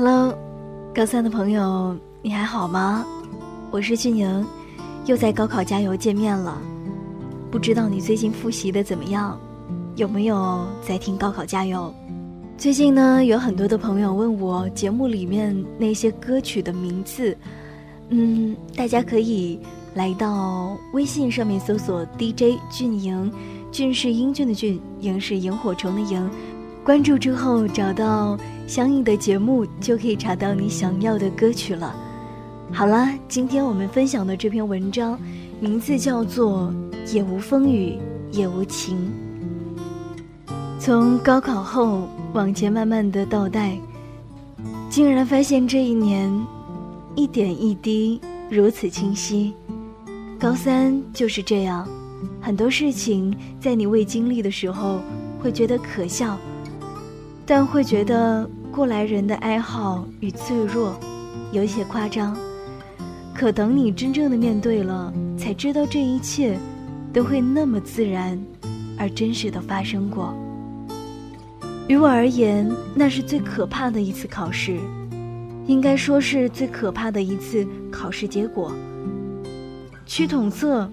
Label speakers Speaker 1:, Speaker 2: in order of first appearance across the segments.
Speaker 1: Hello，高三的朋友，你还好吗？我是俊莹，又在高考加油见面了。不知道你最近复习的怎么样？有没有在听高考加油？最近呢，有很多的朋友问我节目里面那些歌曲的名字。嗯，大家可以来到微信上面搜索 DJ 俊莹，俊是英俊的俊，莹是萤火虫的萤。关注之后找到。相应的节目就可以查到你想要的歌曲了。好了，今天我们分享的这篇文章，名字叫做《也无风雨也无晴》。从高考后往前慢慢的倒带，竟然发现这一年，一点一滴如此清晰。高三就是这样，很多事情在你未经历的时候会觉得可笑，但会觉得。过来人的哀嚎与脆弱，有些夸张。可等你真正的面对了，才知道这一切，都会那么自然，而真实的发生过。于我而言，那是最可怕的一次考试，应该说是最可怕的一次考试结果。区统测，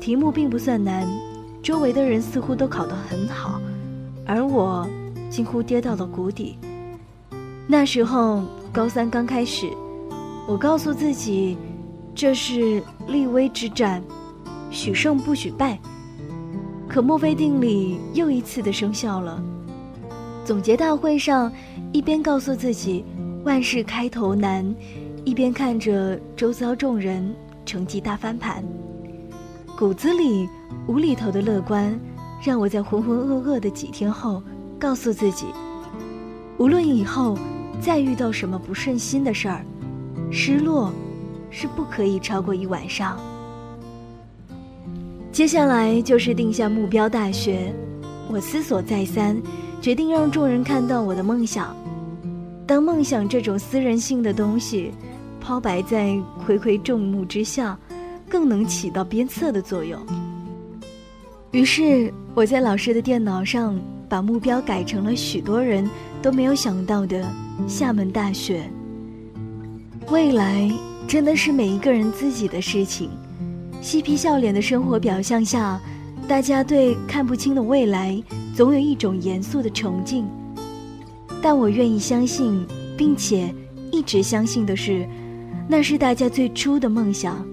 Speaker 1: 题目并不算难，周围的人似乎都考得很好，而我，几乎跌到了谷底。那时候高三刚开始，我告诉自己，这是立威之战，许胜不许败。可墨菲定理又一次的生效了。总结大会上，一边告诉自己万事开头难，一边看着周遭众人成绩大翻盘，骨子里无厘头的乐观，让我在浑浑噩噩的几天后，告诉自己，无论以后。再遇到什么不顺心的事儿，失落是不可以超过一晚上。接下来就是定下目标大学，我思索再三，决定让众人看到我的梦想。当梦想这种私人性的东西抛白在睽睽众目之下，更能起到鞭策的作用。于是我在老师的电脑上把目标改成了许多人都没有想到的。厦门大学。未来真的是每一个人自己的事情。嬉皮笑脸的生活表象下，大家对看不清的未来总有一种严肃的崇敬。但我愿意相信，并且一直相信的是，那是大家最初的梦想。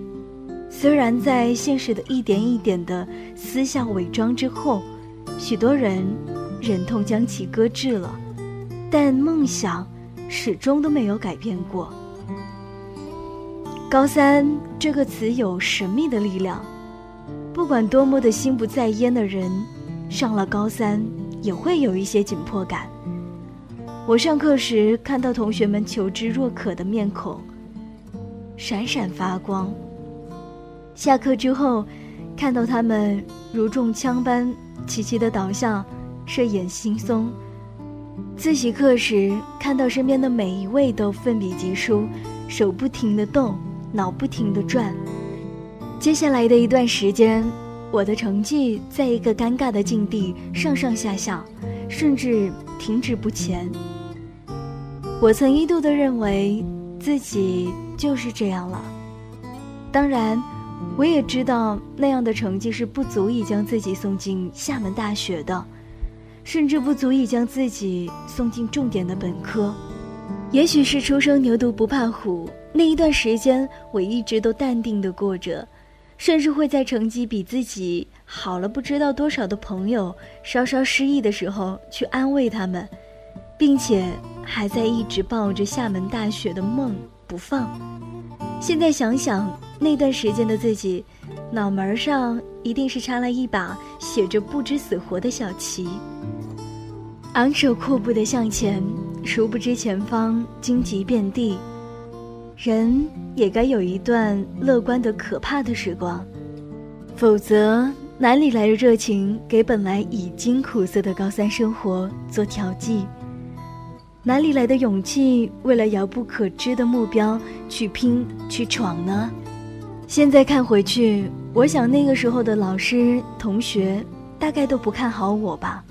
Speaker 1: 虽然在现实的一点一点的撕下伪装之后，许多人忍痛将其搁置了，但梦想。始终都没有改变过。高三这个词有神秘的力量，不管多么的心不在焉的人，上了高三也会有一些紧迫感。我上课时看到同学们求知若渴的面孔，闪闪发光；下课之后，看到他们如中枪般齐齐的倒下，睡眼惺忪。自习课时，看到身边的每一位都奋笔疾书，手不停地动，脑不停地转。接下来的一段时间，我的成绩在一个尴尬的境地，上上下下，甚至停止不前。我曾一度的认为自己就是这样了。当然，我也知道那样的成绩是不足以将自己送进厦门大学的。甚至不足以将自己送进重点的本科，也许是初生牛犊不怕虎。那一段时间，我一直都淡定的过着，甚至会在成绩比自己好了不知道多少的朋友稍稍失意的时候去安慰他们，并且还在一直抱着厦门大学的梦不放。现在想想，那段时间的自己，脑门上一定是插了一把写着不知死活的小旗。昂首阔步的向前，殊不知前方荆棘遍地。人也该有一段乐观的可怕的时光，否则哪里来的热情给本来已经苦涩的高三生活做调剂？哪里来的勇气为了遥不可知的目标去拼去闯呢？现在看回去，我想那个时候的老师同学大概都不看好我吧。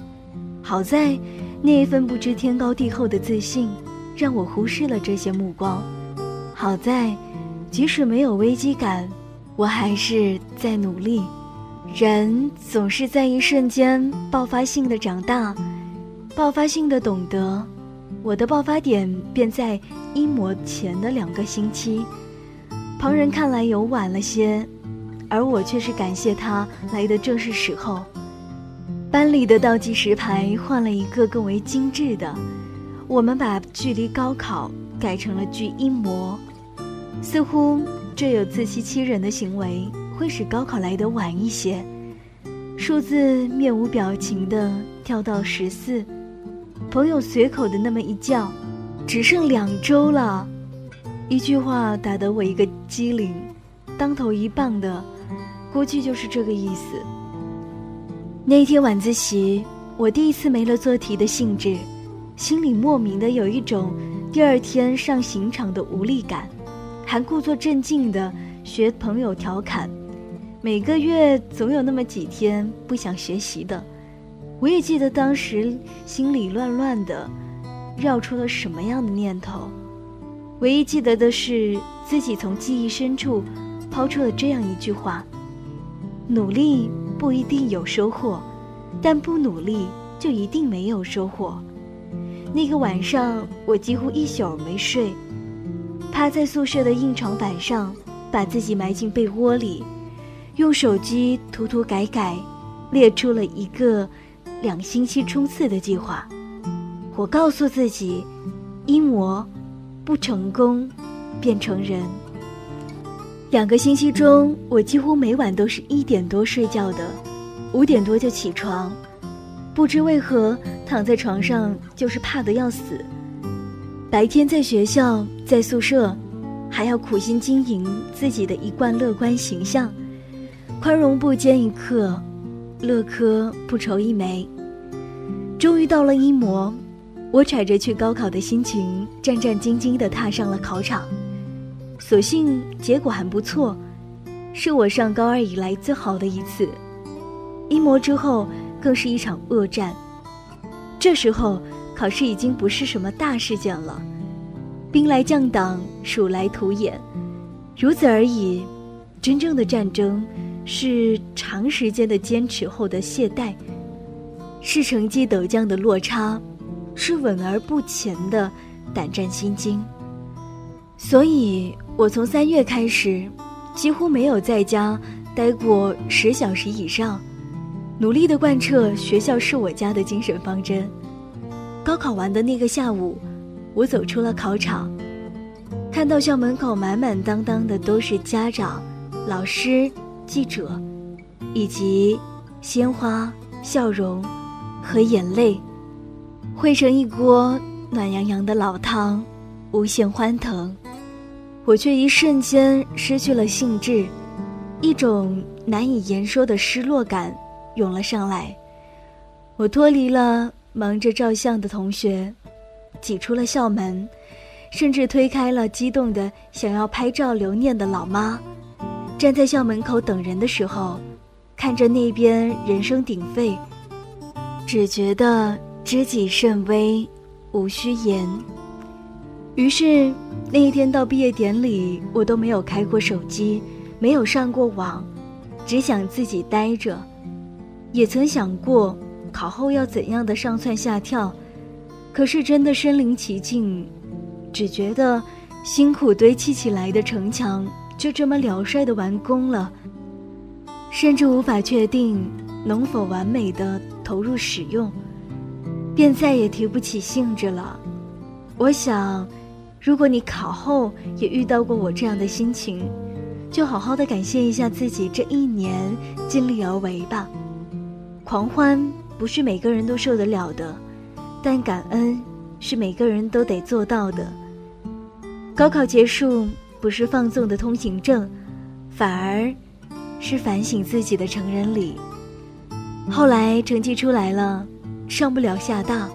Speaker 1: 好在，那一份不知天高地厚的自信，让我忽视了这些目光。好在，即使没有危机感，我还是在努力。人总是在一瞬间爆发性的长大，爆发性的懂得。我的爆发点便在阴魔前的两个星期，旁人看来有晚了些，而我却是感谢他来的正是时候。班里的倒计时牌换了一个更为精致的，我们把距离高考改成了距阴魔，似乎这有自欺欺人的行为。会使高考来得晚一些。数字面无表情地跳到十四，朋友随口的那么一叫，只剩两周了。一句话打得我一个机灵，当头一棒的，估计就是这个意思。那天晚自习，我第一次没了做题的兴致，心里莫名的有一种第二天上刑场的无力感，还故作镇静的学朋友调侃。每个月总有那么几天不想学习的，我也记得当时心里乱乱的，绕出了什么样的念头。唯一记得的是自己从记忆深处抛出了这样一句话：努力不一定有收获，但不努力就一定没有收获。那个晚上，我几乎一宿没睡，趴在宿舍的硬床板上，把自己埋进被窝里。用手机涂涂改改，列出了一个两星期冲刺的计划。我告诉自己，一模不成功便成仁。两个星期中，我几乎每晚都是一点多睡觉的，五点多就起床。不知为何，躺在床上就是怕得要死。白天在学校，在宿舍，还要苦心经营自己的一贯乐观形象。宽容不坚一刻，乐科不愁一枚。终于到了一模，我揣着去高考的心情，战战兢兢地踏上了考场。所幸结果还不错，是我上高二以来最好的一次。一模之后，更是一场恶战。这时候考试已经不是什么大事件了，兵来将挡，鼠来土掩，如此而已。真正的战争。是长时间的坚持后的懈怠，是成绩陡降的落差，是稳而不前的胆战心惊。所以，我从三月开始，几乎没有在家待过十小时以上，努力的贯彻学校是我家的精神方针。高考完的那个下午，我走出了考场，看到校门口满满当当的都是家长、老师。记者，以及鲜花、笑容和眼泪，汇成一锅暖洋洋的老汤，无限欢腾。我却一瞬间失去了兴致，一种难以言说的失落感涌了上来。我脱离了忙着照相的同学，挤出了校门，甚至推开了激动的想要拍照留念的老妈。站在校门口等人的时候，看着那边人声鼎沸，只觉得知己甚微，无需言。于是那一天到毕业典礼，我都没有开过手机，没有上过网，只想自己待着。也曾想过考后要怎样的上蹿下跳，可是真的身临其境，只觉得辛苦堆砌起来的城墙。就这么了率的完工了，甚至无法确定能否完美的投入使用，便再也提不起兴致了。我想，如果你考后也遇到过我这样的心情，就好好的感谢一下自己这一年尽力而为吧。狂欢不是每个人都受得了的，但感恩是每个人都得做到的。高考结束。不是放纵的通行证，反而是反省自己的成人礼。后来成绩出来了，上不了厦大。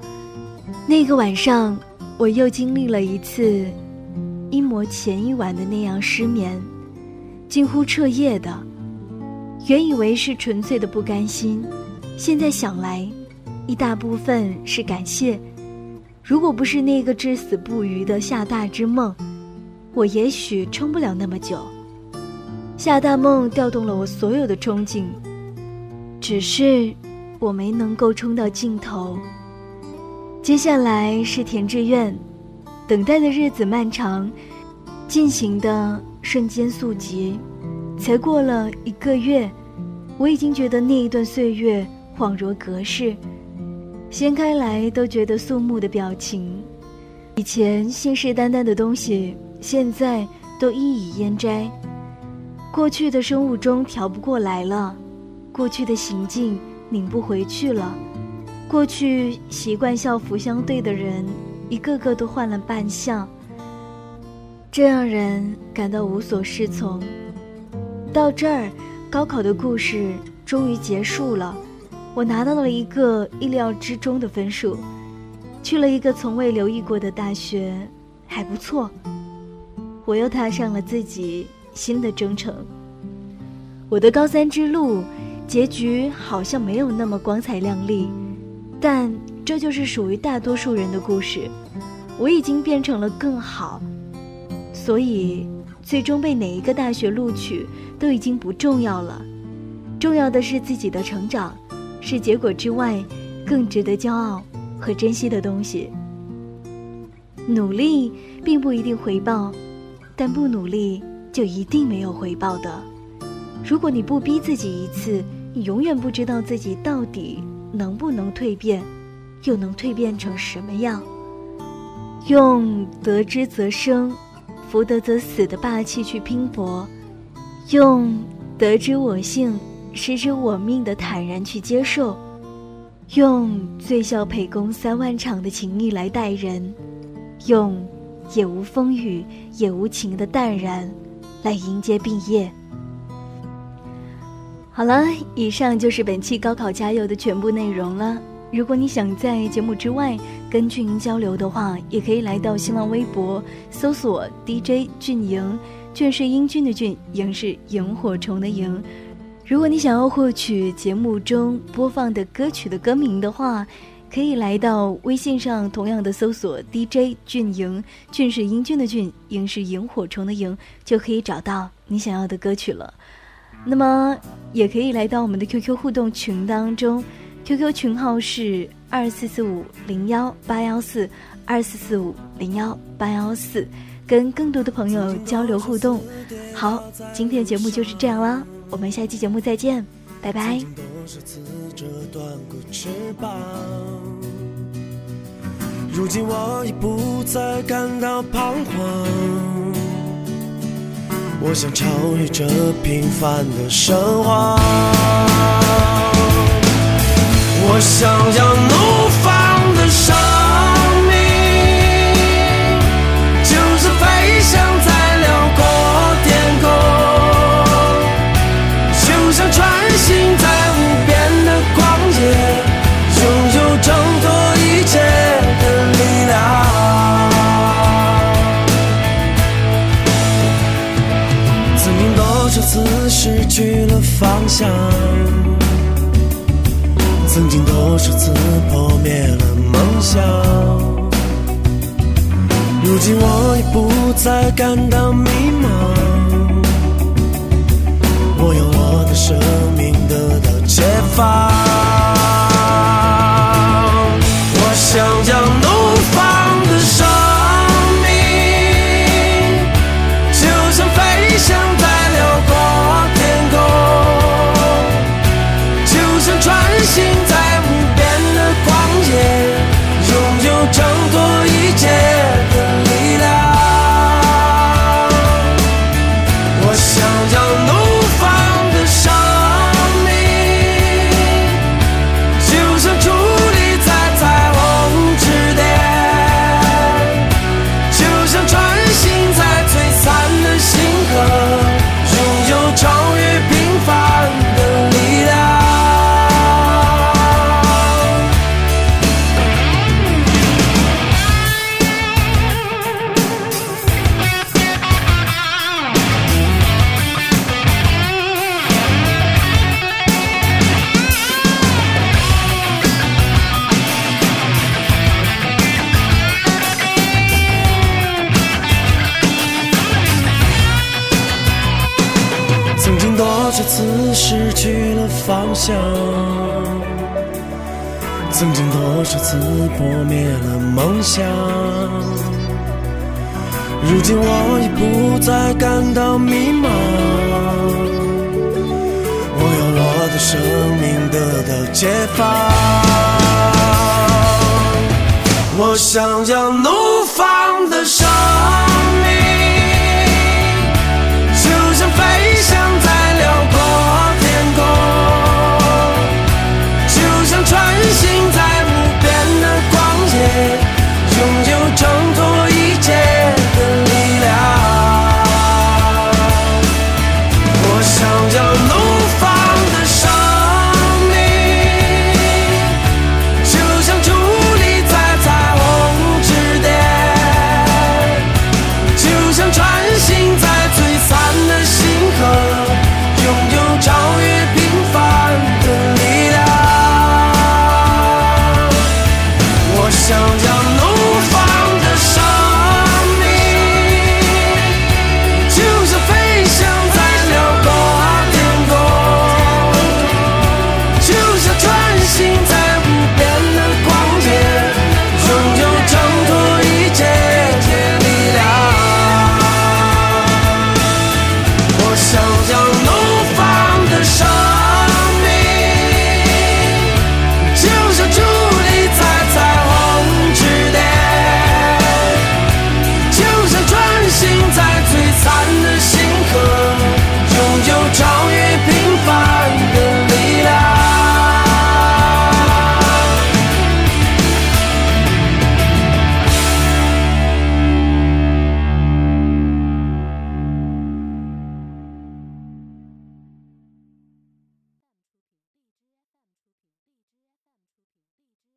Speaker 1: 那个晚上，我又经历了一次一模前一晚的那样失眠，近乎彻夜的。原以为是纯粹的不甘心，现在想来，一大部分是感谢。如果不是那个至死不渝的厦大之梦，我也许撑不了那么久。夏大梦调动了我所有的憧憬，只是我没能够冲到尽头。接下来是填志愿，等待的日子漫长，进行的瞬间速疾，才过了一个月，我已经觉得那一段岁月恍若隔世。掀开来都觉得肃穆的表情，以前信誓旦旦的东西，现在都一以烟斋。过去的生物钟调不过来了，过去的行径拧不回去了，过去习惯校服相对的人，一个个都换了扮相，这让人感到无所适从。到这儿，高考的故事终于结束了。我拿到了一个意料之中的分数，去了一个从未留意过的大学，还不错。我又踏上了自己新的征程。我的高三之路，结局好像没有那么光彩亮丽，但这就是属于大多数人的故事。我已经变成了更好，所以最终被哪一个大学录取都已经不重要了，重要的是自己的成长。是结果之外，更值得骄傲和珍惜的东西。努力并不一定回报，但不努力就一定没有回报的。如果你不逼自己一次，你永远不知道自己到底能不能蜕变，又能蜕变成什么样。用得之则生，福德则死的霸气去拼搏，用得之我幸。失之我命的坦然去接受，用醉笑沛公三万场的情谊来待人，用也无风雨也无晴的淡然来迎接毕业。好了，以上就是本期高考加油的全部内容了。如果你想在节目之外跟俊英交流的话，也可以来到新浪微博搜索 DJ 俊莹，俊是英俊的俊，莹是萤火虫的萤。如果你想要获取节目中播放的歌曲的歌名的话，可以来到微信上，同样的搜索 DJ 俊莹，俊是英俊的俊，萤是萤火虫的萤，就可以找到你想要的歌曲了。那么，也可以来到我们的 QQ 互动群当中，QQ 群号是二四四五零幺八幺四二四四五零幺八幺四，跟更多的朋友交流互动。好，今天的节目就是这样啦。我们下期节目再见，拜拜。如今我已不再感到彷徨，我想超越这平凡的生活，我想要怒放的生想，曾经多少次破灭了梦想，如今我已不再感到迷茫，我用我的生命得到解放，
Speaker 2: 少次失去了方向，曾经多少次破灭了梦想。如今我已不再感到迷茫，我要我的生命得到解放。我想要怒放的伤